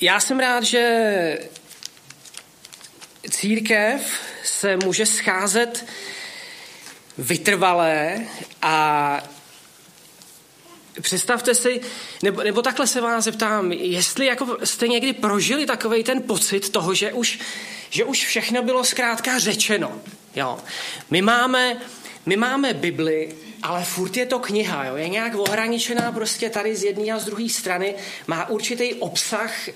já jsem rád, že církev se může scházet vytrvalé a představte si, nebo, nebo takhle se vás zeptám, jestli jako jste někdy prožili takový ten pocit toho, že už, že už všechno bylo zkrátka řečeno. Jo. My máme my máme Bibli, ale furt je to kniha, jo? je nějak ohraničená prostě tady z jedné a z druhé strany, má určitý obsah, e,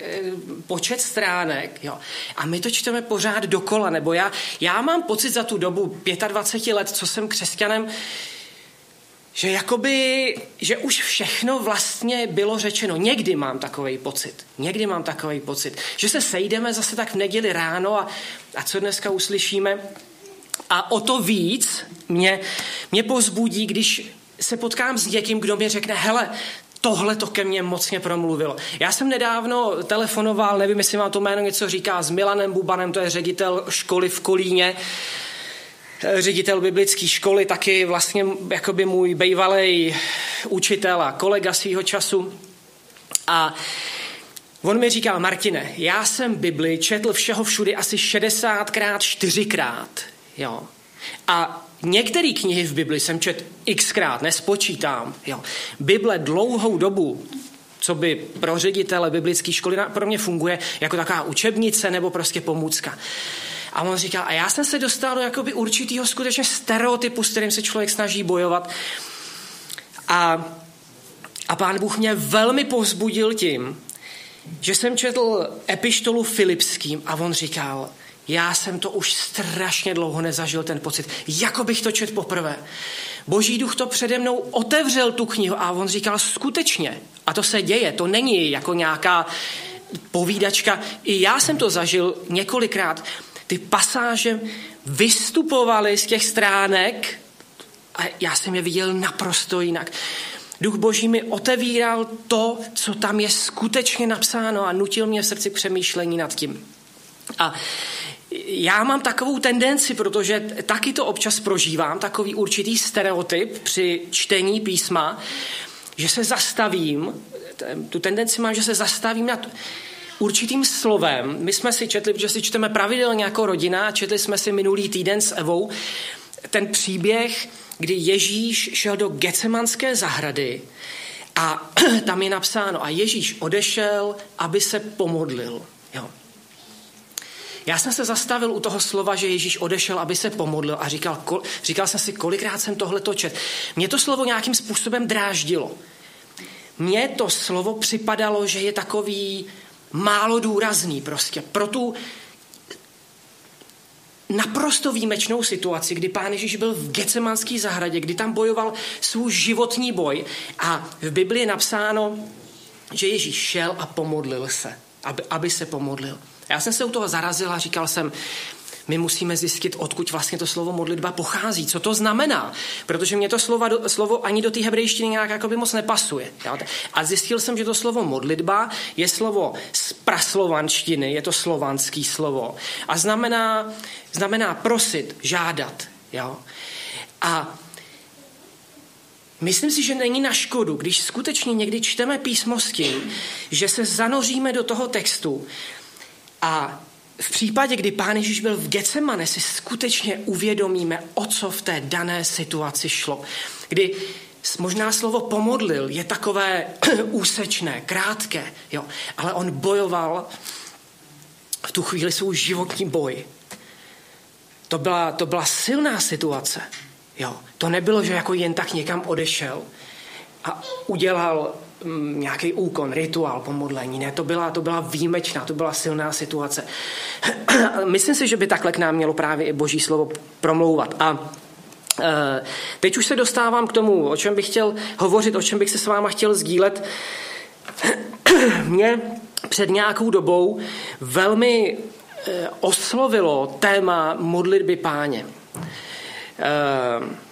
počet stránek jo? a my to čteme pořád dokola, nebo já, já mám pocit za tu dobu 25 let, co jsem křesťanem, že jakoby, že už všechno vlastně bylo řečeno. Někdy mám takový pocit. Někdy mám takový pocit. Že se sejdeme zase tak v neděli ráno a, a co dneska uslyšíme? A o to víc mě, mě pozbudí, když se potkám s někým, kdo mi řekne, hele, tohle to ke mně mocně promluvilo. Já jsem nedávno telefonoval, nevím, jestli vám to jméno něco říká, s Milanem Bubanem, to je ředitel školy v Kolíně, ředitel biblické školy, taky vlastně jakoby můj bývalý učitel a kolega svýho času. A on mi říkal, Martine, já jsem Bibli četl všeho všudy asi 60krát, 4krát. Jo. A některé knihy v Bibli jsem čet xkrát, nespočítám. Jo. Bible dlouhou dobu, co by pro ředitele biblické školy pro mě funguje jako taková učebnice nebo prostě pomůcka. A on říkal, a já jsem se dostal do jakoby určitého skutečně stereotypu, s kterým se člověk snaží bojovat. A, a pán Bůh mě velmi povzbudil tím, že jsem četl epištolu Filipským a on říkal, já jsem to už strašně dlouho nezažil, ten pocit, jako bych to čet poprvé. Boží duch to přede mnou otevřel tu knihu a on říkal skutečně. A to se děje, to není jako nějaká povídačka. I já jsem to zažil několikrát. Ty pasáže vystupovaly z těch stránek a já jsem je viděl naprosto jinak. Duch Boží mi otevíral to, co tam je skutečně napsáno a nutil mě v srdci přemýšlení nad tím. A já mám takovou tendenci, protože taky to občas prožívám, takový určitý stereotyp při čtení písma, že se zastavím, tu tendenci mám, že se zastavím nad určitým slovem. My jsme si četli, že si čteme pravidelně jako rodina, četli jsme si minulý týden s Evou ten příběh, kdy Ježíš šel do Gecemanské zahrady a tam je napsáno, a Ježíš odešel, aby se pomodlil. Jo. Já jsem se zastavil u toho slova, že Ježíš odešel, aby se pomodlil a říkal, kol, říkal jsem si, kolikrát jsem tohle točet. Mně to slovo nějakým způsobem dráždilo. Mně to slovo připadalo, že je takový málo důrazný prostě. Pro tu naprosto výjimečnou situaci, kdy pán Ježíš byl v Gecemanské zahradě, kdy tam bojoval svůj životní boj a v Biblii je napsáno, že Ježíš šel a pomodlil se, aby, aby se pomodlil. Já jsem se u toho zarazil a říkal jsem, my musíme zjistit, odkud vlastně to slovo modlitba pochází, co to znamená, protože mě to slovo, slovo ani do té hebrejštiny nějak jako by moc nepasuje. A zjistil jsem, že to slovo modlitba je slovo z praslovanštiny, je to slovanský slovo a znamená, znamená prosit, žádat. Jo? A Myslím si, že není na škodu, když skutečně někdy čteme písmo s tím, že se zanoříme do toho textu a v případě, kdy Pán Ježíš byl v Getsemane, si skutečně uvědomíme, o co v té dané situaci šlo. Kdy možná slovo pomodlil je takové úsečné, krátké, jo, ale on bojoval v tu chvíli svůj životní boj. To byla, to byla silná situace. Jo. To nebylo, že jako jen tak někam odešel a udělal nějaký úkon, rituál pomodlení. Ne, to byla, to byla výjimečná, to byla silná situace. Myslím si, že by takhle k nám mělo právě i boží slovo promlouvat. A e, teď už se dostávám k tomu, o čem bych chtěl hovořit, o čem bych se s váma chtěl sdílet. Mě před nějakou dobou velmi e, oslovilo téma modlitby páně. E,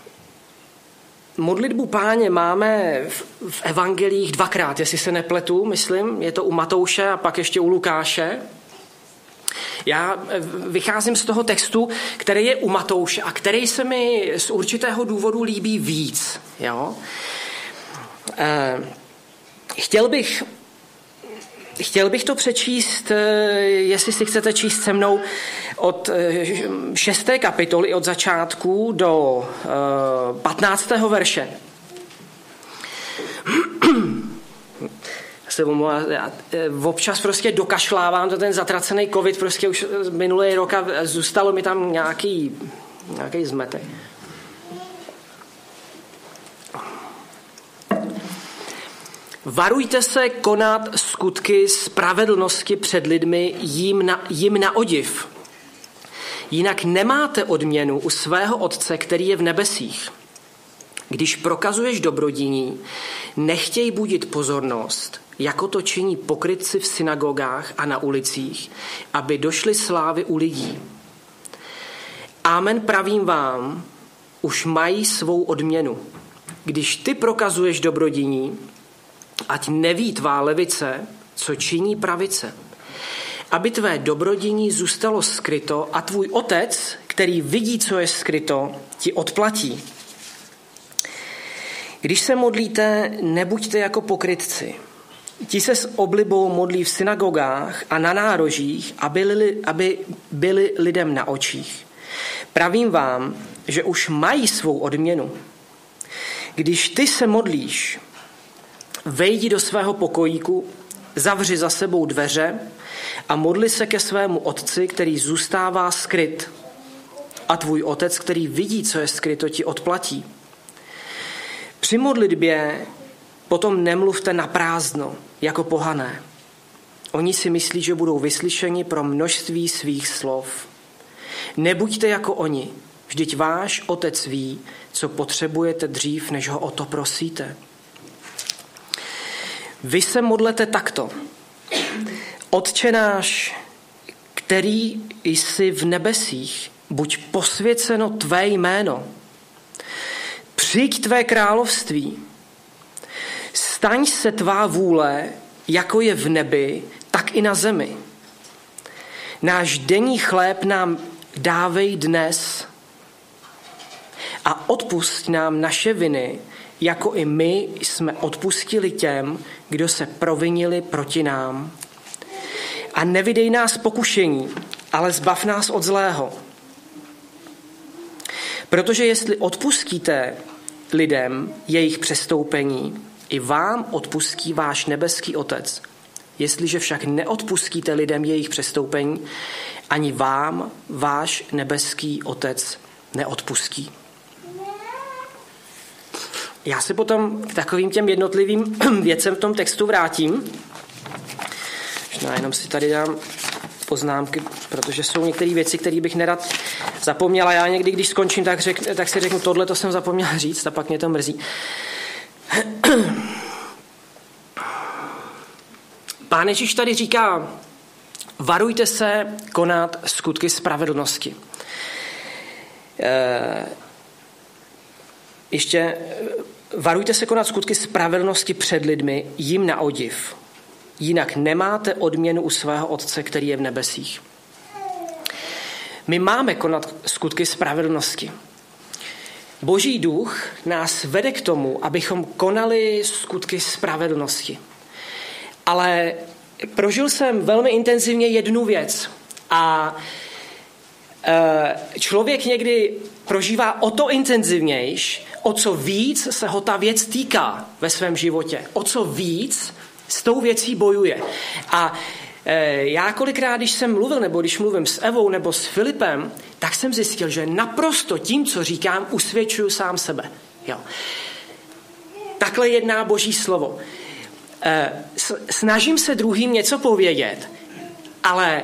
Modlitbu páně máme v evangelích dvakrát, jestli se nepletu, myslím. Je to u Matouše a pak ještě u Lukáše. Já eh, vycházím z toho textu, který je u Matouše a který se mi z určitého důvodu líbí víc. Jo? Eh, chtěl bych chtěl bych to přečíst, jestli si chcete číst se mnou, od šesté kapitoly, od začátku do patnáctého verše. se já občas prostě dokašlávám to ten zatracený covid, prostě už minulý rok a zůstalo mi tam nějaký, nějaký zmetek. Varujte se konat skutky spravedlnosti před lidmi jim na, jim na odiv. Jinak nemáte odměnu u svého Otce, který je v nebesích. Když prokazuješ dobrodiní, nechtěj budit pozornost, jako to činí pokrytci v synagogách a na ulicích, aby došly slávy u lidí. Amen pravím vám, už mají svou odměnu. Když ty prokazuješ dobrodiní, ať neví tvá levice, co činí pravice. Aby tvé dobrodiní zůstalo skryto a tvůj otec, který vidí, co je skryto, ti odplatí. Když se modlíte, nebuďte jako pokrytci. Ti se s oblibou modlí v synagogách a na nárožích, aby, li, aby byli lidem na očích. Pravím vám, že už mají svou odměnu. Když ty se modlíš, vejdi do svého pokojíku, zavři za sebou dveře a modli se ke svému otci, který zůstává skryt. A tvůj otec, který vidí, co je skryto, ti odplatí. Při modlitbě potom nemluvte na prázdno, jako pohané. Oni si myslí, že budou vyslyšeni pro množství svých slov. Nebuďte jako oni, vždyť váš otec ví, co potřebujete dřív, než ho o to prosíte. Vy se modlete takto. Otče náš, který jsi v nebesích, buď posvěceno tvé jméno. Přijď tvé království. Staň se tvá vůle, jako je v nebi, tak i na zemi. Náš denní chléb nám dávej dnes a odpust nám naše viny, jako i my jsme odpustili těm, kdo se provinili proti nám. A nevydej nás pokušení, ale zbav nás od zlého. Protože jestli odpustíte lidem jejich přestoupení, i vám odpustí váš nebeský Otec. Jestliže však neodpustíte lidem jejich přestoupení, ani vám váš nebeský Otec neodpustí. Já se potom k takovým těm jednotlivým věcem v tom textu vrátím. Možná jenom si tady dám poznámky, protože jsou některé věci, které bych nerad zapomněla. Já někdy, když skončím, tak, řek, tak si řeknu, tohle to jsem zapomněl říct a pak mě to mrzí. Pán Ježíš tady říká, varujte se konat skutky spravedlnosti. Eh, ještě eh, varujte se konat skutky spravedlnosti před lidmi, jim na odiv. Jinak nemáte odměnu u svého Otce, který je v nebesích. My máme konat skutky spravedlnosti. Boží duch nás vede k tomu, abychom konali skutky spravedlnosti. Ale prožil jsem velmi intenzivně jednu věc. A e, člověk někdy prožívá o to intenzivnější, o co víc se ho ta věc týká ve svém životě. O co víc s tou věcí bojuje. A e, já kolikrát, když jsem mluvil, nebo když mluvím s Evou nebo s Filipem, tak jsem zjistil, že naprosto tím, co říkám, usvědčuju sám sebe. Jo. Takhle jedná Boží slovo. E, snažím se druhým něco povědět, ale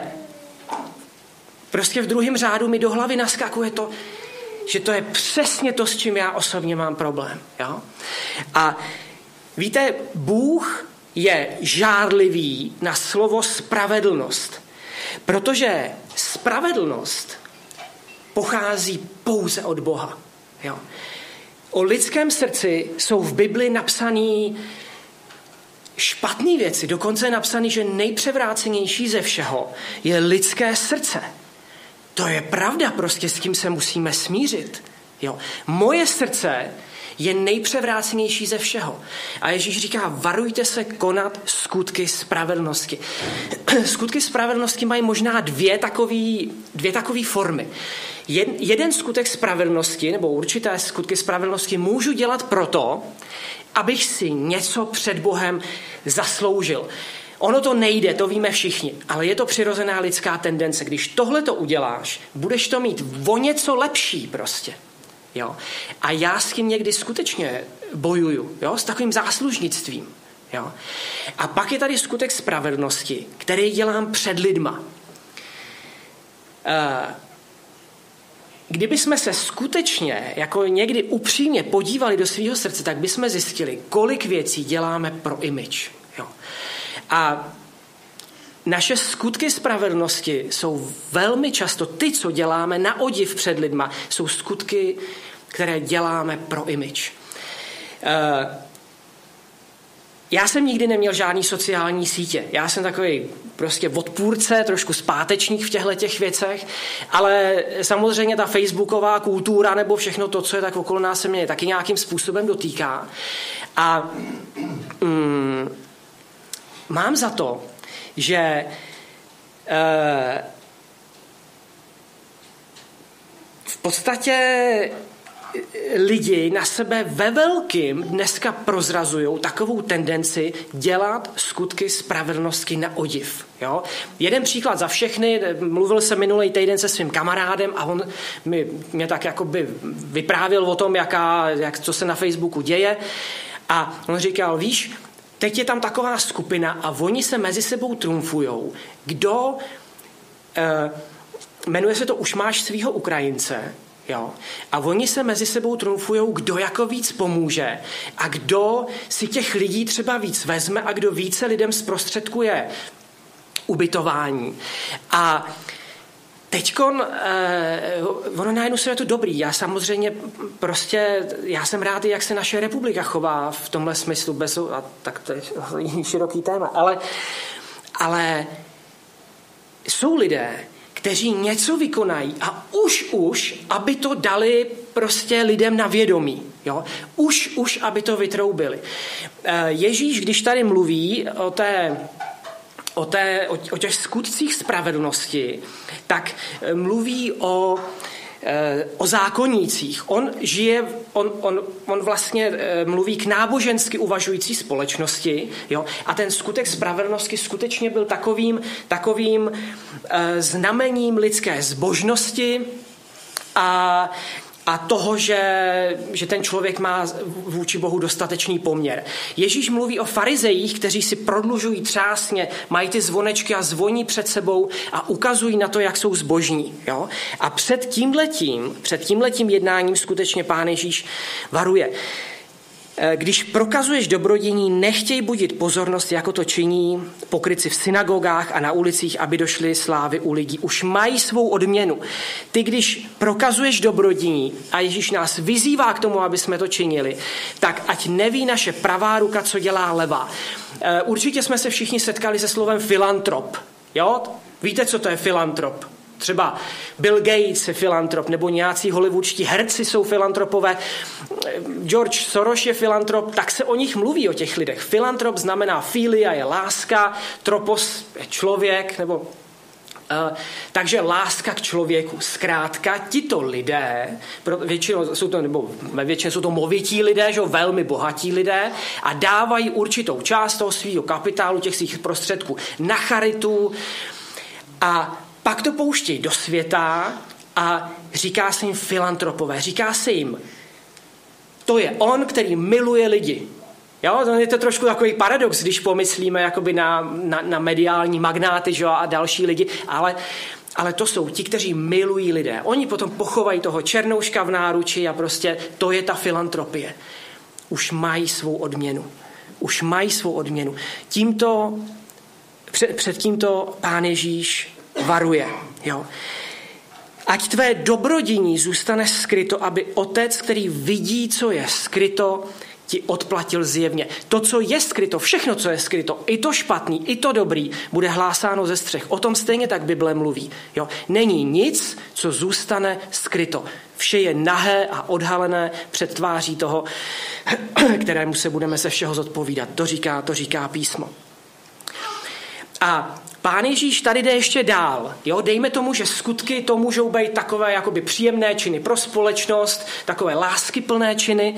prostě v druhém řádu mi do hlavy naskakuje to, že to je přesně to, s čím já osobně mám problém. Jo? A víte, Bůh je žárlivý na slovo spravedlnost, protože spravedlnost pochází pouze od Boha. Jo? O lidském srdci jsou v Bibli napsané špatné věci. Dokonce je napsané, že nejpřevrácenější ze všeho je lidské srdce. To je pravda prostě, s tím se musíme smířit. Jo. Moje srdce je nejpřevrácenější ze všeho. A Ježíš říká, varujte se konat skutky spravedlnosti. skutky spravedlnosti mají možná dvě takové dvě takový formy. Jed, jeden skutek spravedlnosti, nebo určité skutky spravedlnosti můžu dělat proto, abych si něco před Bohem zasloužil. Ono to nejde, to víme všichni, ale je to přirozená lidská tendence. Když tohle to uděláš, budeš to mít o něco lepší prostě. Jo? A já s tím někdy skutečně bojuju, jo? s takovým záslužnictvím. Jo? A pak je tady skutek spravedlnosti, který dělám před lidma. Uh, Kdyby jsme se skutečně, jako někdy upřímně podívali do svého srdce, tak bychom zjistili, kolik věcí děláme pro image. A naše skutky spravedlnosti jsou velmi často, ty, co děláme na odiv před lidma, jsou skutky, které děláme pro image. Uh, já jsem nikdy neměl žádný sociální sítě. Já jsem takový prostě odpůrce, trošku zpátečník v těchto těch věcech, ale samozřejmě ta facebooková kultura nebo všechno to, co je tak okolo nás, se mě taky nějakým způsobem dotýká. A mm, mám za to, že uh, v podstatě lidi na sebe ve velkým dneska prozrazují takovou tendenci dělat skutky spravedlnosti na odiv. Jo? Jeden příklad za všechny, mluvil jsem minulý týden se svým kamarádem a on mi, mě tak jakoby vyprávěl o tom, jaká, jak, co se na Facebooku děje a on říkal, víš, teď je tam taková skupina a oni se mezi sebou trumfujou, kdo, eh, jmenuje se to Už máš svého Ukrajince, Jo? A oni se mezi sebou trumfují, kdo jako víc pomůže a kdo si těch lidí třeba víc vezme a kdo více lidem zprostředkuje ubytování. A Teďkon, eh, ono na jednu je to dobrý. Já samozřejmě prostě, já jsem rád, jak se naše republika chová v tomhle smyslu, bez, a tak to je široký téma, ale, ale jsou lidé, kteří něco vykonají a už, už, aby to dali prostě lidem na vědomí. Jo? Už, už, aby to vytroubili. Eh, Ježíš, když tady mluví o té o, té, o těch skutcích spravedlnosti, tak eh, mluví o Eh, o zákonnících. On žije, on, on, on vlastně eh, mluví k nábožensky uvažující společnosti jo? a ten skutek spravedlnosti skutečně byl takovým, takovým znamením lidské zbožnosti a a toho, že, že ten člověk má vůči Bohu dostatečný poměr. Ježíš mluví o farizejích, kteří si prodlužují třásně, mají ty zvonečky a zvoní před sebou a ukazují na to, jak jsou zbožní. Jo? A před tímhletím, před tímhletím jednáním skutečně pán Ježíš varuje. Eh, když prokazuješ dobrodění, nechtěj budit pozornost, jako to činí pokryci v synagogách a na ulicích, aby došly slávy u lidí. Už mají svou odměnu. Ty, když prokazuješ dobrodění a Ježíš nás vyzývá k tomu, aby jsme to činili, tak ať neví naše pravá ruka, co dělá levá. Eh, určitě jsme se všichni setkali se slovem filantrop. Jo? Víte, co to je filantrop? Třeba Bill Gates je filantrop, nebo nějací hollywoodští herci jsou filantropové. George Soros je filantrop, tak se o nich mluví, o těch lidech. Filantrop znamená filia, je láska, tropos je člověk, nebo Uh, takže láska k člověku. Zkrátka, tito lidé, většinou jsou to, nebo většinou jsou to movití lidé, že, velmi bohatí lidé a dávají určitou část toho svého kapitálu, těch svých prostředků na charitu a pak to pouštějí do světa a říká se jim filantropové, říká se jim, to je on, který miluje lidi. Jo, to je to trošku takový paradox, když pomyslíme jakoby na, na, na mediální magnáty že, a další lidi, ale, ale to jsou ti, kteří milují lidé. Oni potom pochovají toho černouška v náruči a prostě to je ta filantropie. Už mají svou odměnu. Už mají svou odměnu. Tímto, před, před tímto pán Ježíš varuje. Jo. Ať tvé dobrodiní zůstane skryto, aby otec, který vidí, co je skryto, ti odplatil zjevně. To, co je skryto, všechno, co je skryto, i to špatný, i to dobrý, bude hlásáno ze střech. O tom stejně tak Bible mluví. Jo? Není nic, co zůstane skryto. Vše je nahé a odhalené před tváří toho, kterému se budeme se všeho zodpovídat. To říká, to říká písmo. A Pán Ježíš tady jde ještě dál. Jo? Dejme tomu, že skutky to můžou být takové jakoby příjemné činy pro společnost, takové láskyplné činy,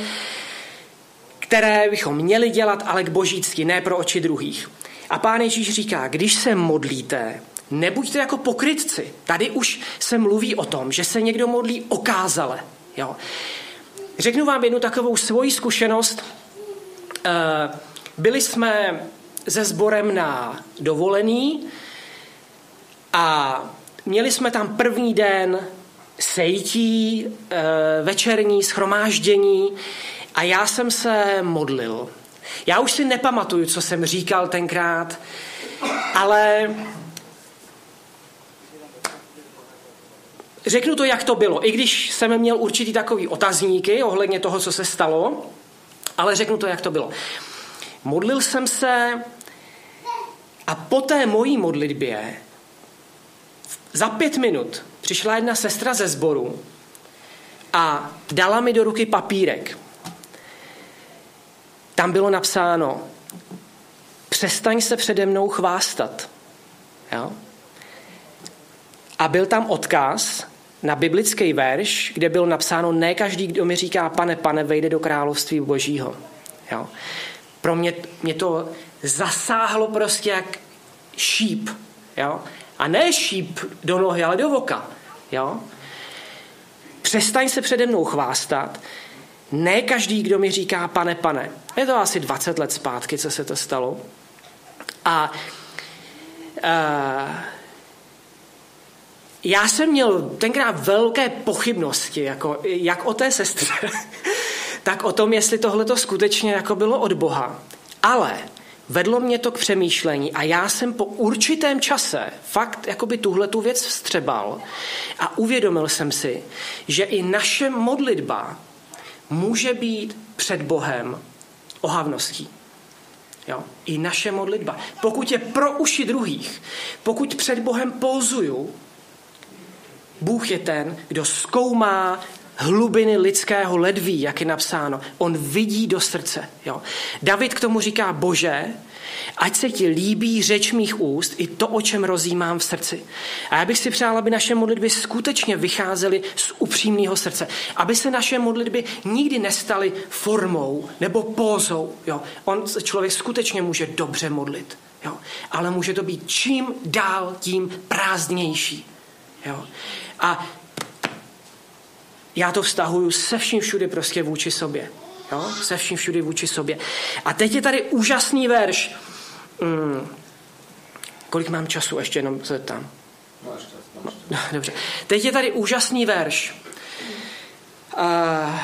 které bychom měli dělat, ale k božíctví, ne pro oči druhých. A pán Ježíš říká, když se modlíte, nebuďte jako pokrytci. Tady už se mluví o tom, že se někdo modlí okázale. Jo? Řeknu vám jednu takovou svoji zkušenost. Eh, byli jsme se sborem na dovolený a měli jsme tam první den sejtí, eh, večerní schromáždění a já jsem se modlil. Já už si nepamatuju, co jsem říkal tenkrát, ale řeknu to, jak to bylo. I když jsem měl určitý takový otazníky ohledně toho, co se stalo, ale řeknu to, jak to bylo. Modlil jsem se a po té mojí modlitbě za pět minut přišla jedna sestra ze sboru a dala mi do ruky papírek. Tam bylo napsáno, přestaň se přede mnou chvástat. Jo? A byl tam odkaz na biblický verš, kde bylo napsáno, ne každý, kdo mi říká, pane, pane, vejde do království božího. Jo? Pro mě, mě to zasáhlo prostě jak šíp. Jo? A ne šíp do nohy, ale do voka. Jo? Přestaň se přede mnou chvástat. Ne každý, kdo mi říká pane, pane. Je to asi 20 let zpátky, co se to stalo. A uh, já jsem měl tenkrát velké pochybnosti, jako, jak o té sestře, tak o tom, jestli tohle to skutečně jako bylo od Boha. Ale vedlo mě to k přemýšlení a já jsem po určitém čase fakt jakoby tuhle tu věc vstřebal a uvědomil jsem si, že i naše modlitba může být před Bohem ohavností. Jo? I naše modlitba. Pokud je pro uši druhých, pokud před Bohem pouzuju, Bůh je ten, kdo zkoumá hlubiny lidského ledví, jak je napsáno. On vidí do srdce. Jo. David k tomu říká, bože, ať se ti líbí řeč mých úst i to, o čem rozjímám v srdci. A já bych si přál, aby naše modlitby skutečně vycházely z upřímného srdce. Aby se naše modlitby nikdy nestaly formou nebo pózou. Jo. On člověk skutečně může dobře modlit. Jo. Ale může to být čím dál tím prázdnější. Jo. A já to vztahuju se vším všude prostě vůči sobě. Jo? Se vším všude vůči sobě. A teď je tady úžasný verš. Hmm. Kolik mám času? Ještě jenom se tam. No, dobře. Teď je tady úžasný verš. Uh,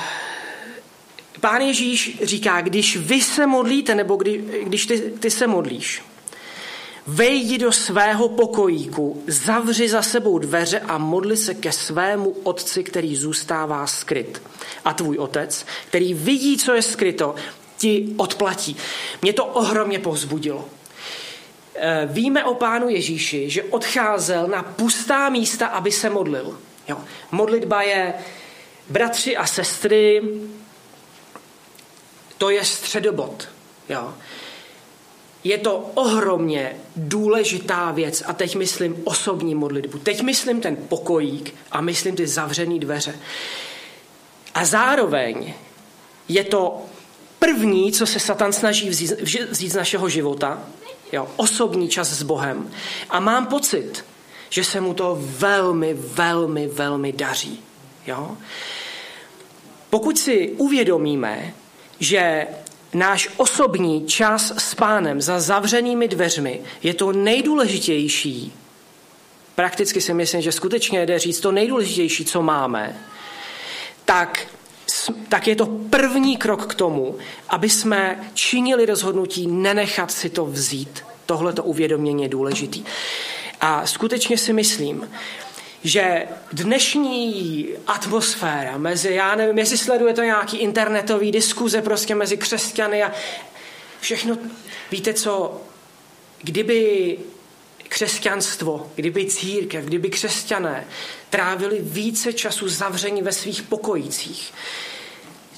Pán Ježíš říká, když vy se modlíte, nebo kdy, když ty, ty se modlíš, Vejdi do svého pokojíku, zavři za sebou dveře a modli se ke svému otci, který zůstává skryt. A tvůj otec, který vidí, co je skryto, ti odplatí. Mě to ohromně povzbudilo. Eh, víme o pánu Ježíši, že odcházel na pustá místa, aby se modlil. Jo. Modlitba je bratři a sestry, to je středobod. Jo je to ohromně důležitá věc a teď myslím osobní modlitbu. Teď myslím ten pokojík a myslím ty zavřené dveře. A zároveň je to první, co se Satan snaží vzít, vzít z našeho života, jo, osobní čas s Bohem. A mám pocit, že se mu to velmi, velmi, velmi daří. Jo? Pokud si uvědomíme, že náš osobní čas s pánem za zavřenými dveřmi je to nejdůležitější. Prakticky si myslím, že skutečně jde říct to nejdůležitější, co máme. Tak, tak je to první krok k tomu, aby jsme činili rozhodnutí nenechat si to vzít. Tohle to uvědomění je důležitý. A skutečně si myslím, že dnešní atmosféra mezi, já nevím, jestli sledujete nějaký internetový diskuze prostě mezi křesťany a všechno, víte co, kdyby křesťanstvo, kdyby církev, kdyby křesťané trávili více času zavření ve svých pokojicích,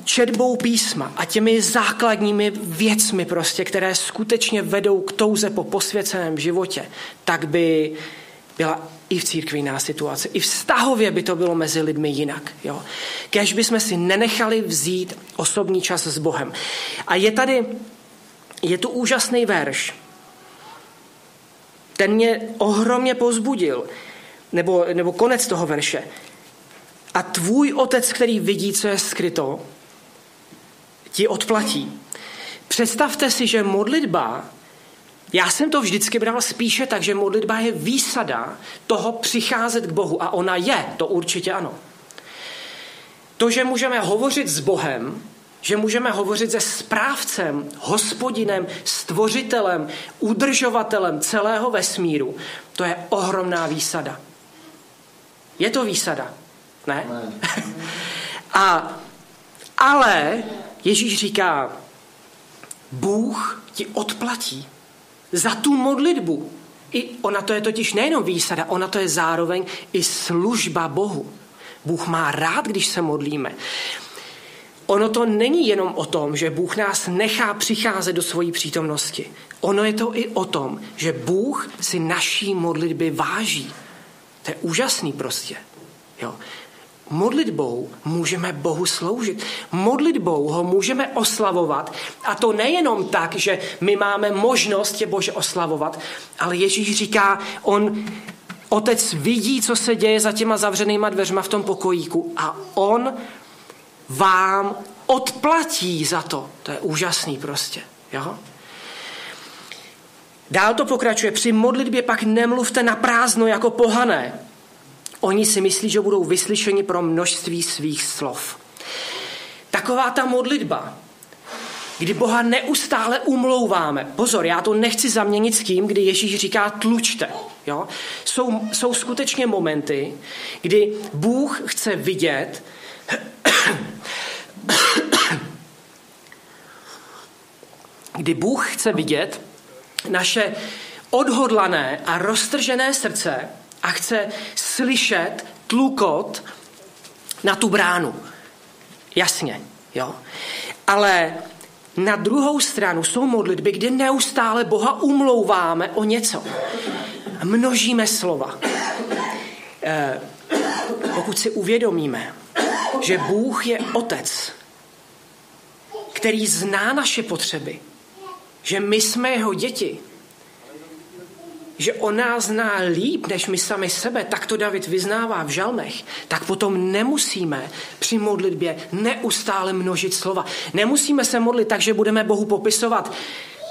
četbou písma a těmi základními věcmi prostě, které skutečně vedou k touze po posvěceném životě, tak by byla i v církvi jiná situace. I vztahově by to bylo mezi lidmi jinak. Jo? Kež bychom si nenechali vzít osobní čas s Bohem. A je tady, je tu úžasný verš. Ten mě ohromně pozbudil. Nebo, nebo konec toho verše. A tvůj otec, který vidí, co je skryto, ti odplatí. Představte si, že modlitba, já jsem to vždycky bral spíše tak, že modlitba je výsada toho přicházet k Bohu. A ona je, to určitě ano. To, že můžeme hovořit s Bohem, že můžeme hovořit se správcem, hospodinem, stvořitelem, udržovatelem celého vesmíru, to je ohromná výsada. Je to výsada, ne? ne. A, ale Ježíš říká, Bůh ti odplatí za tu modlitbu. I ona to je totiž nejenom výsada, ona to je zároveň i služba Bohu. Bůh má rád, když se modlíme. Ono to není jenom o tom, že Bůh nás nechá přicházet do svojí přítomnosti. Ono je to i o tom, že Bůh si naší modlitby váží. To je úžasný prostě. Jo. Modlitbou můžeme Bohu sloužit. Modlitbou ho můžeme oslavovat. A to nejenom tak, že my máme možnost tě Bože oslavovat, ale Ježíš říká, on, otec vidí, co se děje za těma zavřenýma dveřma v tom pokojíku a on vám odplatí za to. To je úžasný prostě. Jo? Dál to pokračuje. Při modlitbě pak nemluvte na prázdno jako pohané Oni si myslí, že budou vyslyšeni pro množství svých slov. Taková ta modlitba, kdy Boha neustále umlouváme. Pozor, já to nechci zaměnit s tím, kdy Ježíš říká tlučte. Jo? Jsou, jsou skutečně momenty, kdy Bůh chce vidět, kdy Bůh chce vidět naše odhodlané a roztržené srdce a chce slyšet tlukot na tu bránu. Jasně, jo. Ale na druhou stranu jsou modlitby, kdy neustále Boha umlouváme o něco. Množíme slova. E, pokud si uvědomíme, že Bůh je otec, který zná naše potřeby, že my jsme jeho děti, že on nás zná líp než my sami sebe, tak to David vyznává v žalmech, tak potom nemusíme při modlitbě neustále množit slova. Nemusíme se modlit tak, že budeme Bohu popisovat,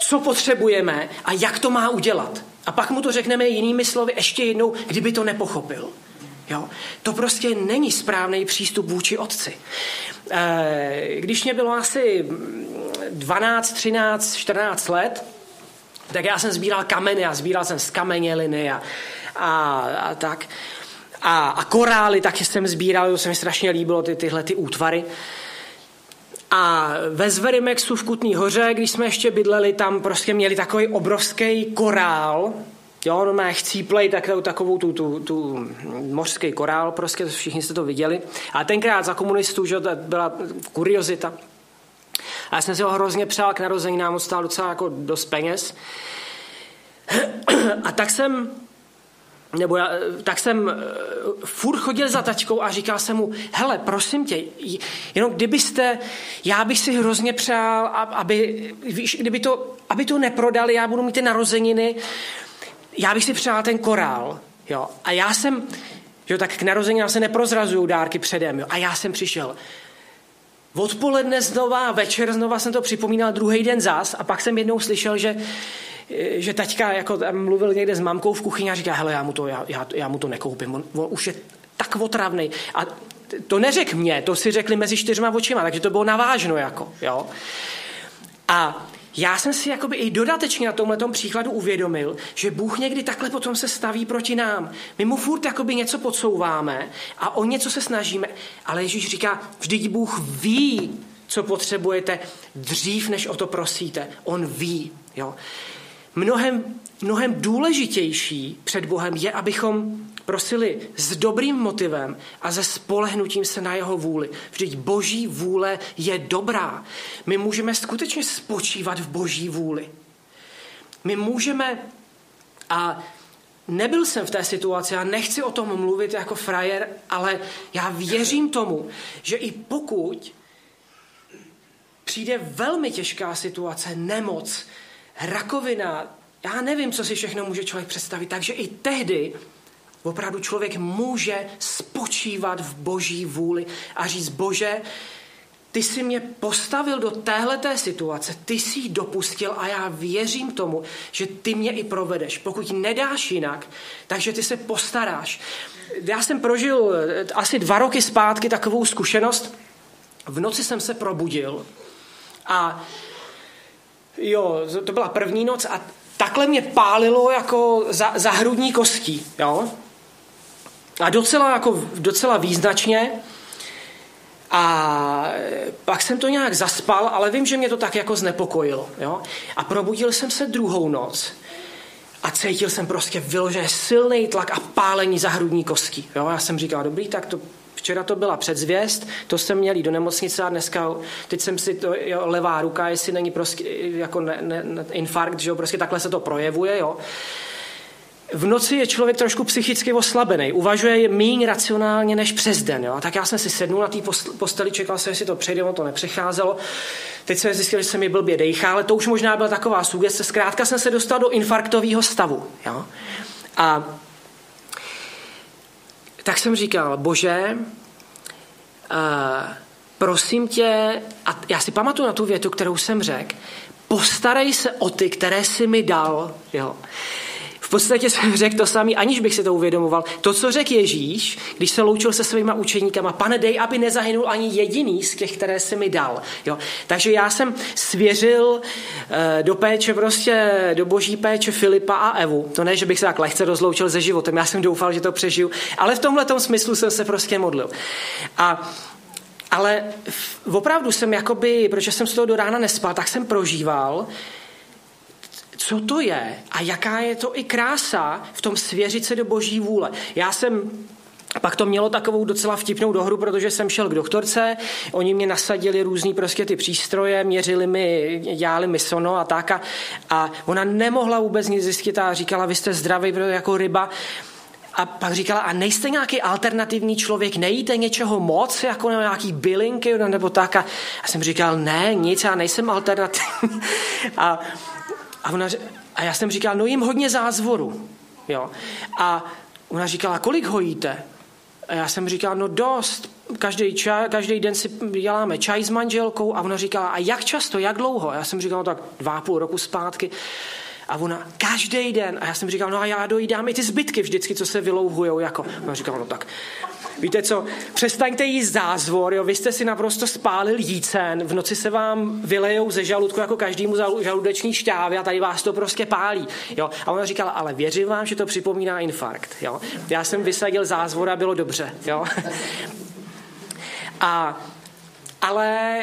co potřebujeme a jak to má udělat. A pak mu to řekneme jinými slovy ještě jednou, kdyby to nepochopil. Jo? To prostě není správný přístup vůči otci. Eh, když mě bylo asi 12, 13, 14 let, tak já jsem sbíral kameny a sbíral jsem z kameněliny a, a, a tak. A, a korály taky jsem sbíral, to se mi strašně líbilo, ty, tyhle ty útvary. A ve Zverimexu v Kutní hoře, když jsme ještě bydleli, tam prostě měli takový obrovský korál, jo, no má chcíplej takovou, takovou tu, tu, tu mořský korál, prostě všichni jste to viděli. A tenkrát za komunistů, že to byla kuriozita, a já jsem si ho hrozně přál k narozeninám, on stál docela jako dost peněz. A tak jsem, nebo já, tak jsem eh, furt chodil za taťkou a říkal jsem mu, hele, prosím tě, jenom kdybyste, já bych si hrozně přál, aby, víš, kdyby to, aby to neprodali, já budu mít ty narozeniny, já bych si přál ten korál, jo. A já jsem, že tak k narozeninám se neprozrazují dárky předem, jo. A já jsem přišel, Odpoledne znova, večer znova jsem to připomínal druhý den zas a pak jsem jednou slyšel, že, že taťka jako mluvil někde s mamkou v kuchyni a říká, hele, já mu to, já, já, já mu to nekoupím, on, on už je tak otravný. A to neřek mě, to si řekli mezi čtyřma očima, takže to bylo navážno jako, jo. A já jsem si jakoby i dodatečně na tomhle příkladu uvědomil, že Bůh někdy takhle potom se staví proti nám. My mu furt jakoby něco podsouváme a o něco se snažíme, ale Ježíš říká, vždyť Bůh ví, co potřebujete dřív, než o to prosíte. On ví. Jo? Mnohem, mnohem důležitější před Bohem je, abychom prosili s dobrým motivem a se spolehnutím se na jeho vůli. Vždyť boží vůle je dobrá. My můžeme skutečně spočívat v boží vůli. My můžeme, a nebyl jsem v té situaci a nechci o tom mluvit jako frajer, ale já věřím tomu, že i pokud přijde velmi těžká situace, nemoc, rakovina, já nevím, co si všechno může člověk představit, takže i tehdy opravdu člověk může spočívat v boží vůli a říct, bože, ty jsi mě postavil do téhleté situace, ty jsi ji dopustil a já věřím tomu, že ty mě i provedeš. Pokud nedáš jinak, takže ty se postaráš. Já jsem prožil eh, asi dva roky zpátky takovou zkušenost. V noci jsem se probudil a jo, to byla první noc a takhle mě pálilo jako za, za hrudní kostí, jo. A docela, jako, docela význačně. A pak jsem to nějak zaspal, ale vím, že mě to tak jako znepokojilo. Jo? A probudil jsem se druhou noc a cítil jsem prostě vyloženě silný tlak a pálení za hrudní kostí. Jo? Já jsem říkal, dobrý, tak to Včera to byla předzvěst, to jsem měl do nemocnice a dneska, teď jsem si to, jo, levá ruka, jestli není prostě jako ne, ne, infarkt, že jo, prostě takhle se to projevuje, jo. V noci je člověk trošku psychicky oslabený, uvažuje méně racionálně než přes den. Jo? Tak já jsem si sednul na té posteli, čekal jsem, jestli to přejde, ono to nepřecházelo. Teď jsem zjistil, že se mi blbě dejchá, ale to už možná byla taková sugestce. Zkrátka jsem se dostal do infarktového stavu. Jo? A tak jsem říkal, bože, uh, prosím tě, a já si pamatuju na tu větu, kterou jsem řekl, postarej se o ty, které jsi mi dal. Jo. V podstatě jsem řekl to samý, aniž bych si to uvědomoval. To, co řekl Ježíš, když se loučil se svýma učeníkama, pane, dej, aby nezahynul ani jediný z těch, které jsi mi dal. Jo? Takže já jsem svěřil e, do péče prostě, do boží péče Filipa a Evu. To ne, že bych se tak lehce rozloučil se životem, já jsem doufal, že to přežiju, ale v tomhle smyslu jsem se prostě modlil. A ale opravdu jsem jakoby, protože jsem z toho do rána nespal, tak jsem prožíval, co to je a jaká je to i krása v tom svěřit se do boží vůle. Já jsem pak to mělo takovou docela vtipnou dohru, protože jsem šel k doktorce, oni mě nasadili různý prostě ty přístroje, měřili mi, dělali mi sono a tak a, a ona nemohla vůbec nic zjistit a říkala, vy jste zdravý jako ryba. A pak říkala, a nejste nějaký alternativní člověk, nejíte něčeho moc, jako nějaký bylinky nebo tak. A já jsem říkal, ne, nic, já nejsem alternativní. A a, ona, a já jsem říkal, no jim hodně zázvoru. Jo. A ona říkala, kolik hojíte? A já jsem říkal, no dost, každý, čaj, každý den si děláme čaj s manželkou a ona říkala, a jak často, jak dlouho? Já jsem říkal, no tak dva a půl roku zpátky. A ona, každý den. A já jsem říkal, no a já dojídám i ty zbytky vždycky, co se vylouhujou. Jako. Ona říkala, no tak Víte co, přestaňte jíst zázvor, jo? vy jste si naprosto spálil jícen, v noci se vám vylejou ze žaludku jako každému žaludeční šťávy a tady vás to prostě pálí. Jo? A ona říkala, ale věřím vám, že to připomíná infarkt. Jo? Já jsem vysadil zázvor a bylo dobře. Jo? A, ale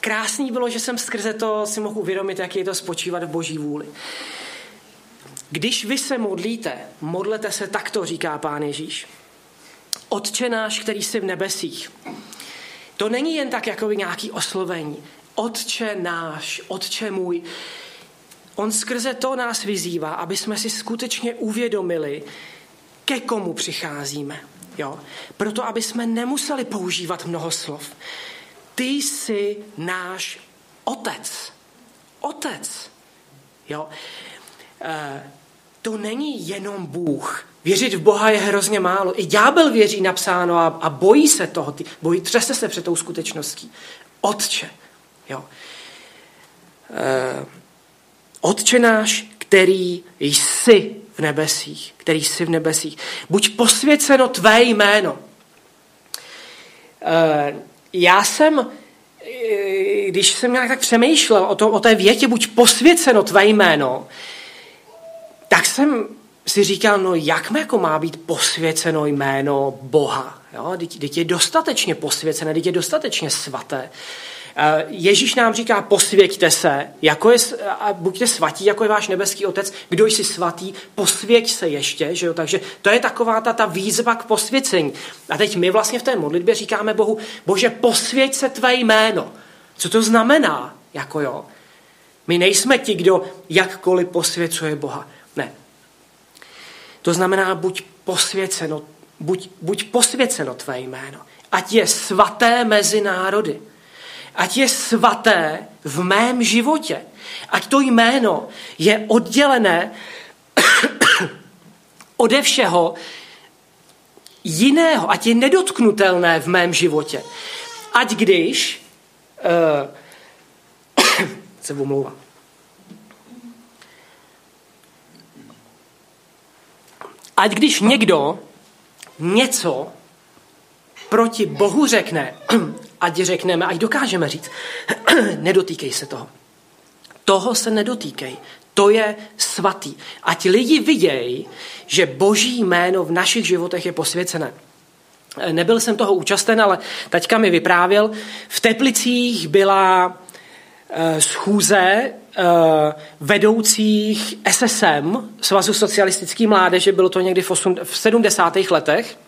krásný bylo, že jsem skrze to si mohl uvědomit, jak je to spočívat v boží vůli. Když vy se modlíte, modlete se takto, říká pán Ježíš. Otče náš, který jsi v nebesích. To není jen tak jako nějaký oslovení. Otče náš, Otče můj. On skrze to nás vyzývá, aby jsme si skutečně uvědomili, ke komu přicházíme. Jo? Proto, aby jsme nemuseli používat mnoho slov. Ty jsi náš otec. Otec. Jo? E, to není jenom Bůh, Věřit v Boha je hrozně málo. I ďábel věří napsáno a, a bojí se toho. Bojí, třese se před tou skutečností. Otče. Jo. E, Otče náš, který jsi v nebesích, který jsi v nebesích. Buď posvěceno tvé jméno. E, já jsem když jsem nějak tak přemýšlel o, to, o té větě, buď posvěceno tvé jméno, tak jsem si říkal, no jak jako má být posvěceno jméno Boha? Jo? Teď je dostatečně posvěcené, teď je dostatečně svaté. Eh, Ježíš nám říká, posvěďte se, jako je, a buďte svatí, jako je váš nebeský otec, kdo jsi svatý, posvěť se ještě, že jo? takže to je taková ta, ta výzva k posvěcení. A teď my vlastně v té modlitbě říkáme Bohu, bože, posvěť se tvé jméno. Co to znamená? Jako jo? My nejsme ti, kdo jakkoliv posvěcuje Boha. To znamená, buď posvěceno, buď, buď posvěceno tvé jméno. Ať je svaté mezi národy ať je svaté v mém životě. Ať to jméno je oddělené ode všeho jiného, ať je nedotknutelné v mém životě. Ať když uh, se omlouvám. Ať když někdo něco proti Bohu řekne, ať řekneme, ať dokážeme říct, nedotýkej se toho. Toho se nedotýkej. To je svatý. Ať lidi vidějí, že boží jméno v našich životech je posvěcené. Nebyl jsem toho účasten, ale taťka mi vyprávěl. V Teplicích byla eh, schůze vedoucích SSM, Svazu socialistické mládeže, bylo to někdy v, 70. letech.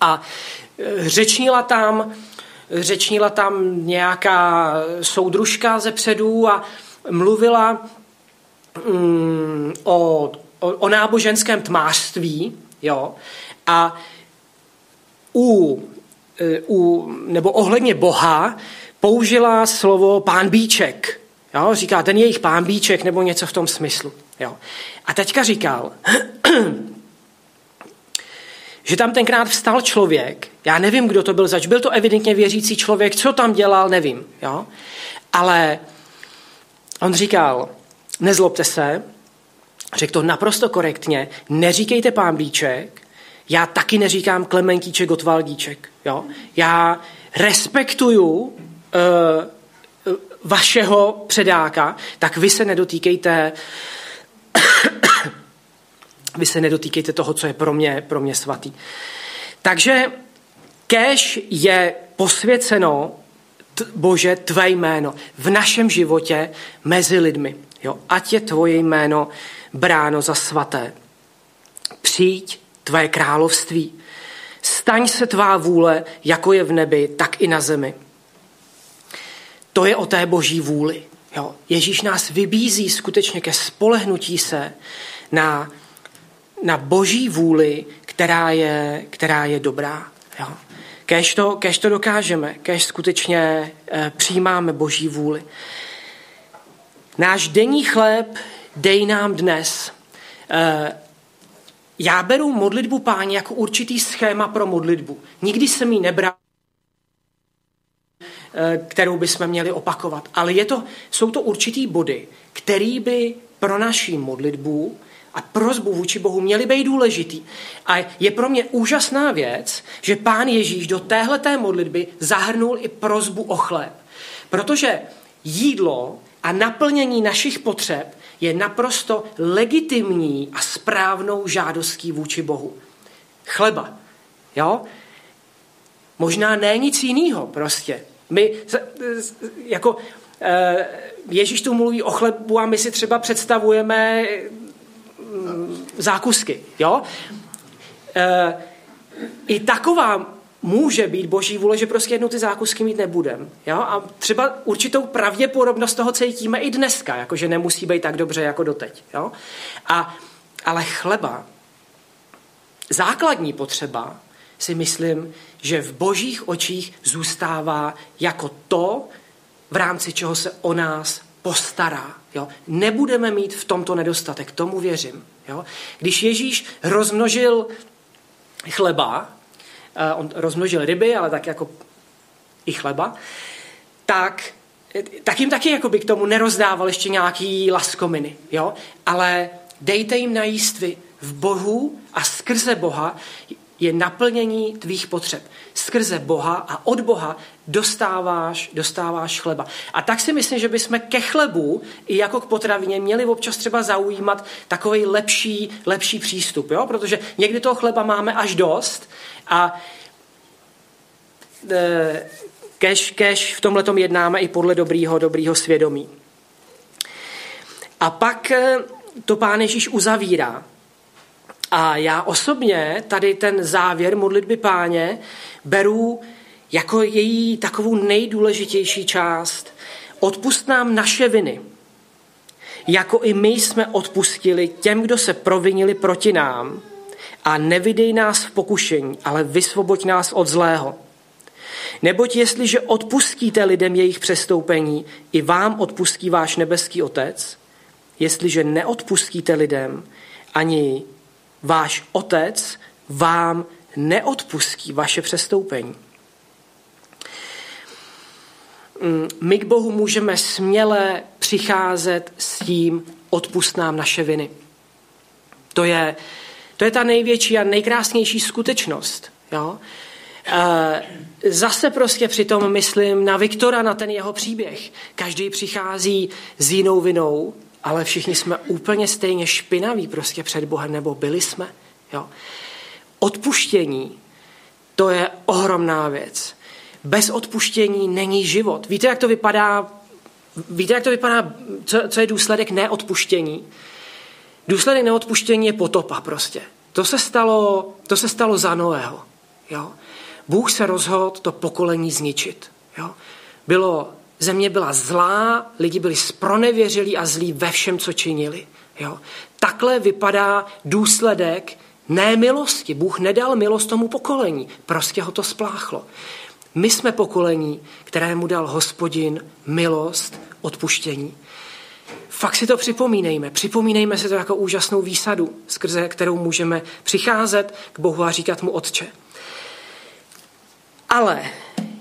A eh, řečnila tam řečnila tam nějaká soudružka ze předů a mluvila mm, o, o, o náboženském tmářství, jo, a u, e, u, nebo ohledně Boha použila slovo pán Bíček. Jo? Říká, ten jejich pán Bíček nebo něco v tom smyslu. Jo? A teďka říkal, že tam tenkrát vstal člověk, já nevím, kdo to byl zač, byl to evidentně věřící člověk, co tam dělal, nevím, jo? ale on říkal, nezlobte se, řekl to naprosto korektně, neříkejte pámbíček, já taky neříkám Klementíček, Gotvaldíček. Jo? Já respektuju uh, vašeho předáka, tak vy se nedotýkejte vy se nedotýkejte toho, co je pro mě, pro mě svatý. Takže kež je posvěceno t, Bože, tvé jméno v našem životě mezi lidmi. Jo? Ať je tvoje jméno bráno za svaté. Přijď tvé království. Staň se tvá vůle, jako je v nebi, tak i na zemi. To je o té boží vůli. Jo? Ježíš nás vybízí skutečně ke spolehnutí se na na boží vůli, která je, která je dobrá. Jo. Kež to, kež to dokážeme, kež skutečně eh, přijímáme boží vůli. Náš denní chléb dej nám dnes. Eh, já beru modlitbu páně jako určitý schéma pro modlitbu. Nikdy jsem ji nebral kterou bychom měli opakovat. Ale je to, jsou to určitý body, který by pro naší modlitbu a prozbu vůči Bohu měly být důležitý. A je pro mě úžasná věc, že pán Ježíš do téhleté modlitby zahrnul i prozbu o chléb. Protože jídlo a naplnění našich potřeb je naprosto legitimní a správnou žádostí vůči Bohu. Chleba. Jo? Možná ne nic jiného prostě. My jako eh, Ježíš tu mluví o chlebu a my si třeba představujeme Mm, zákusky. Jo? E, I taková může být boží vůle, že prostě jednou ty zákusky mít nebudem. Jo? A třeba určitou pravděpodobnost toho cítíme i dneska, jakože nemusí být tak dobře jako doteď. Jo? A, ale chleba, základní potřeba, si myslím, že v božích očích zůstává jako to, v rámci čeho se o nás postará. Jo? Nebudeme mít v tomto nedostatek, tomu věřím. Jo? Když Ježíš rozmnožil chleba, eh, on rozmnožil ryby, ale tak jako i chleba, tak, tak jim taky jako by k tomu nerozdával ještě nějaký laskominy. Jo? Ale dejte jim najíst vy v Bohu a skrze Boha je naplnění tvých potřeb. Skrze Boha a od Boha dostáváš, dostáváš chleba. A tak si myslím, že bychom ke chlebu i jako k potravině měli občas třeba zaujímat takový lepší, lepší přístup, jo? protože někdy toho chleba máme až dost a e, kež, kež v tomhle jednáme i podle dobrýho, dobrýho svědomí. A pak e, to pán Ježíš uzavírá. A já osobně tady ten závěr modlitby páně beru jako její takovou nejdůležitější část. Odpust nám naše viny, jako i my jsme odpustili těm, kdo se provinili proti nám a nevydej nás v pokušení, ale vysvoboď nás od zlého. Neboť jestliže odpustíte lidem jejich přestoupení, i vám odpustí váš nebeský Otec. Jestliže neodpustíte lidem, ani váš Otec vám neodpustí vaše přestoupení. Mm, my k Bohu můžeme směle přicházet s tím, odpust nám naše viny. To je, to je ta největší a nejkrásnější skutečnost. Jo? E, zase prostě přitom myslím na Viktora, na ten jeho příběh. Každý přichází s jinou vinou, ale všichni jsme úplně stejně špinaví prostě před Bohem, nebo byli jsme. Jo? Odpuštění, to je ohromná věc. Bez odpuštění není život. Víte, jak to vypadá? Víte, jak to vypadá, co, co je důsledek neodpuštění? Důsledek neodpuštění je potopa prostě. To se stalo, to se stalo za Noého. Jo? Bůh se rozhodl to pokolení zničit. Jo? Bylo, země byla zlá, lidi byli spronevěřilí a zlí ve všem, co činili. Jo? Takhle vypadá důsledek ne milosti. Bůh nedal milost tomu pokolení, prostě ho to spláchlo. My jsme pokolení, kterému dal hospodin milost, odpuštění. Fakt si to připomínejme. Připomínejme si to jako úžasnou výsadu, skrze kterou můžeme přicházet k Bohu a říkat mu Otče. Ale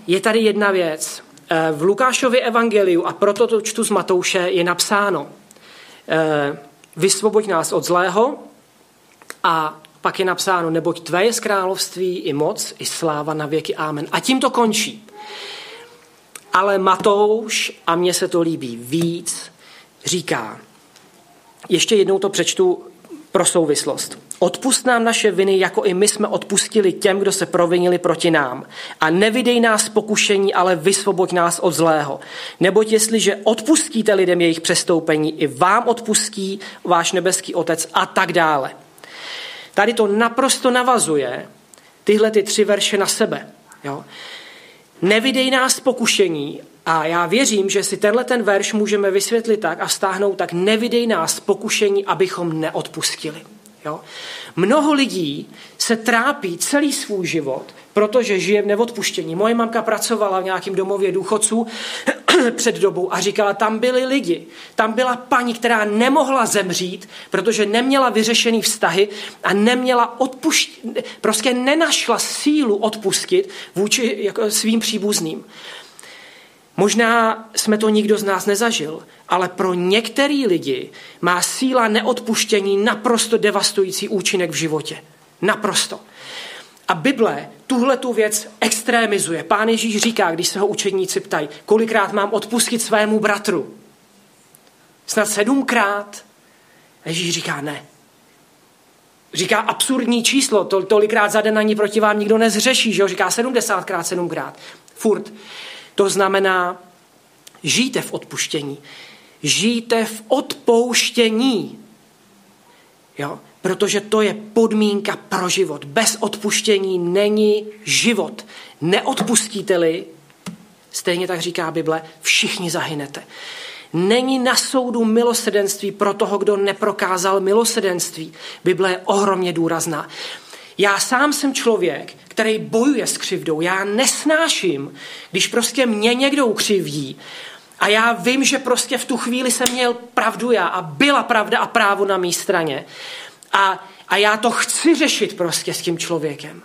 je tady jedna věc. Eh, v Lukášově evangeliu, a proto to čtu z Matouše, je napsáno eh, Vysvoboď nás od zlého a pak je napsáno, neboť tvé je království i moc, i sláva na věky. Amen. A tím to končí. Ale Matouš, a mně se to líbí víc, říká, ještě jednou to přečtu pro souvislost. Odpust nám naše viny, jako i my jsme odpustili těm, kdo se provinili proti nám. A nevydej nás pokušení, ale vysvoboď nás od zlého. Neboť jestliže odpustíte lidem jejich přestoupení, i vám odpustí váš nebeský otec a tak dále. Tady to naprosto navazuje tyhle ty tři verše na sebe. Jo? Nevidej nás pokušení a já věřím, že si tenhle ten verš můžeme vysvětlit tak a vztáhnout tak, nevidej nás pokušení, abychom neodpustili. Jo? Mnoho lidí se trápí celý svůj život, protože žije v neodpuštění. Moje mamka pracovala v nějakém domově důchodců před dobou a říkala, tam byli lidi. Tam byla paní, která nemohla zemřít, protože neměla vyřešený vztahy a neměla odpušť... prostě nenašla sílu odpustit vůči jako svým příbuzným. Možná jsme to nikdo z nás nezažil, ale pro některý lidi má síla neodpuštění naprosto devastující účinek v životě. Naprosto. A Bible tuhle tu věc extrémizuje. Pán Ježíš říká, když se ho učedníci ptají, kolikrát mám odpustit svému bratru? Snad sedmkrát? Ježíš říká ne. Říká absurdní číslo, to, tolikrát za den ani proti vám nikdo nezřeší, že jo? Říká sedmdesátkrát, sedmkrát. Furt. To znamená, žijte v odpuštění. Žijte v odpouštění. Jo? Protože to je podmínka pro život. Bez odpuštění není život. Neodpustíte-li, stejně tak říká Bible, všichni zahynete. Není na soudu milosedenství pro toho, kdo neprokázal milosedenství. Bible je ohromně důrazná. Já sám jsem člověk, který bojuje s křivdou. Já nesnáším, když prostě mě někdo ukřivdí a já vím, že prostě v tu chvíli jsem měl pravdu já a byla pravda a právo na mé straně. A, a já to chci řešit prostě s tím člověkem.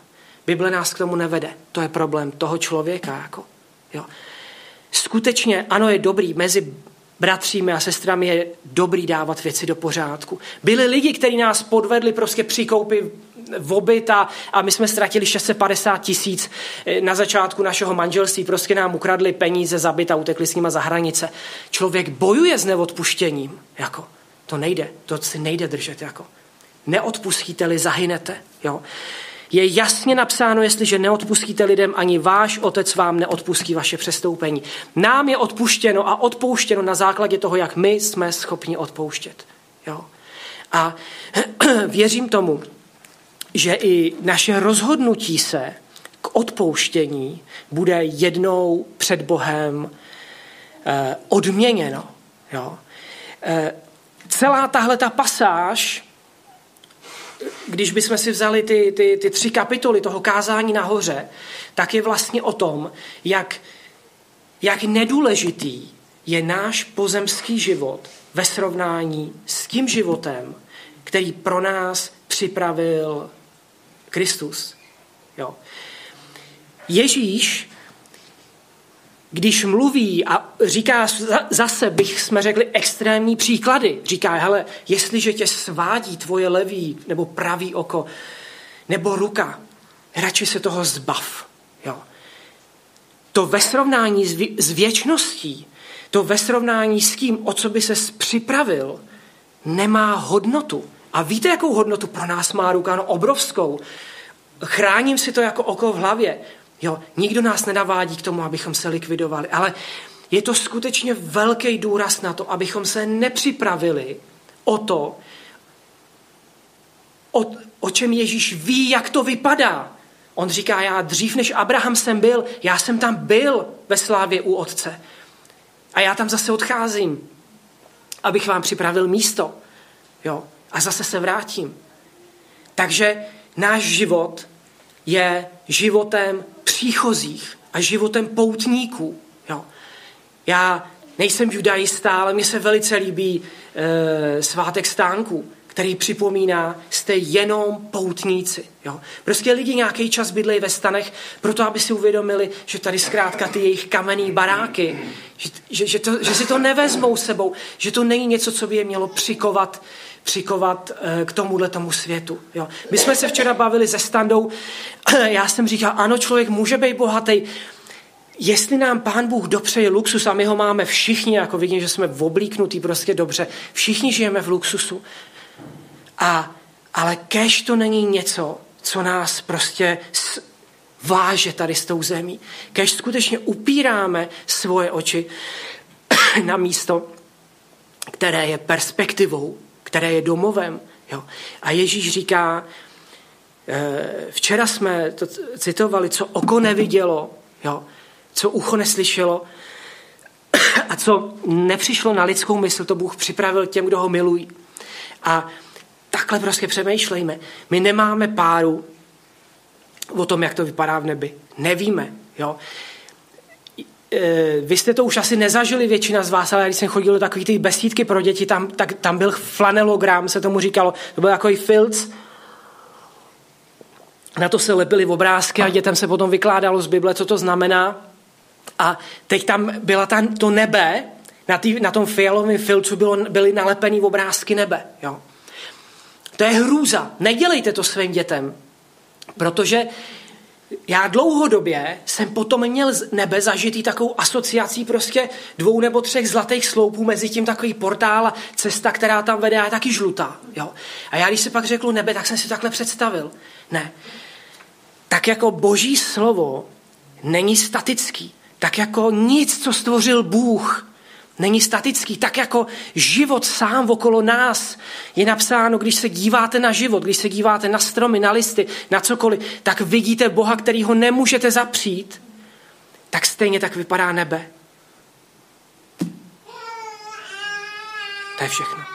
Bible nás k tomu nevede. To je problém toho člověka. Jako, jo. Skutečně, ano, je dobrý mezi bratřími a sestrami je dobrý dávat věci do pořádku. Byli lidi, kteří nás podvedli prostě při koupi obyt a, a my jsme ztratili 650 tisíc eh, na začátku našeho manželství, prostě nám ukradli peníze za byt a utekli s nima za hranice. Člověk bojuje s neodpuštěním, jako, to nejde, to si nejde držet, jako. Neodpustíte-li, zahynete, jo je jasně napsáno, jestliže neodpustíte lidem, ani váš otec vám neodpustí vaše přestoupení. Nám je odpuštěno a odpouštěno na základě toho, jak my jsme schopni odpouštět. Jo? A věřím tomu, že i naše rozhodnutí se k odpouštění bude jednou před Bohem eh, odměněno. Jo? Eh, celá tahle ta pasáž když bychom si vzali ty, ty, ty tři kapitoly toho kázání nahoře, tak je vlastně o tom, jak, jak nedůležitý je náš pozemský život ve srovnání s tím životem, který pro nás připravil Kristus. Jo. Ježíš když mluví a říká zase, bych jsme řekli, extrémní příklady. Říká, hele, jestliže tě svádí tvoje levý nebo pravý oko nebo ruka, radši se toho zbav. Jo. To ve srovnání s, vě- s věčností, to ve srovnání s tím, o co by se připravil, nemá hodnotu. A víte, jakou hodnotu pro nás má ruka? No obrovskou. Chráním si to jako oko v hlavě. Jo, nikdo nás nedavádí k tomu, abychom se likvidovali, ale je to skutečně velký důraz na to, abychom se nepřipravili o to, o, o čem Ježíš ví, jak to vypadá. On říká, já dřív než Abraham jsem byl, já jsem tam byl ve slávě u otce. A já tam zase odcházím, abych vám připravil místo. Jo? A zase se vrátím. Takže náš život je životem příchozích a životem poutníků. Jo. Já nejsem judaista, ale mně se velice líbí e, svátek stánků, který připomíná, jste jenom poutníci. Jo. Prostě lidi nějaký čas bydlejí ve stanech, proto aby si uvědomili, že tady zkrátka ty jejich kamenný baráky, že, že, že, to, že si to nevezmou sebou, že to není něco, co by je mělo přikovat přikovat eh, k tomuhle tomu světu. Jo. My jsme se včera bavili se standou, já jsem říkal, ano, člověk může být bohatý, jestli nám pán Bůh dopřeje luxus a my ho máme všichni, jako vidím, že jsme oblíknutí prostě dobře, všichni žijeme v luxusu. A, ale kež to není něco, co nás prostě váže tady s tou zemí. Kež skutečně upíráme svoje oči na místo, které je perspektivou které je domovem. Jo. A Ježíš říká, eh, včera jsme to citovali, co oko nevidělo, jo, co ucho neslyšelo a co nepřišlo na lidskou mysl, to Bůh připravil těm, kdo ho milují. A takhle prostě přemýšlejme. My nemáme páru o tom, jak to vypadá v nebi. Nevíme. Jo. Eh, vy jste to už asi nezažili většina z vás, ale když jsem chodil do takových ty besídky pro děti, tam, tak, tam byl flanelogram, se tomu říkalo. To byl takový filc, na to se lepily obrázky a dětem se potom vykládalo z Bible, co to znamená. A teď tam byla ta, to nebe, na, tý, na tom fialovém filcu bylo, byly nalepený obrázky nebe. Jo. To je hrůza. Nedělejte to svým dětem, protože já dlouhodobě jsem potom měl z nebe zažitý takovou asociací prostě dvou nebo třech zlatých sloupů, mezi tím takový portál a cesta, která tam vede, je taky žlutá. Jo? A já když se pak řekl nebe, tak jsem si takhle představil. Ne. Tak jako boží slovo není statický. Tak jako nic, co stvořil Bůh, není statický, tak jako život sám okolo nás je napsáno, když se díváte na život, když se díváte na stromy, na listy, na cokoliv, tak vidíte Boha, který ho nemůžete zapřít, tak stejně tak vypadá nebe. To je všechno.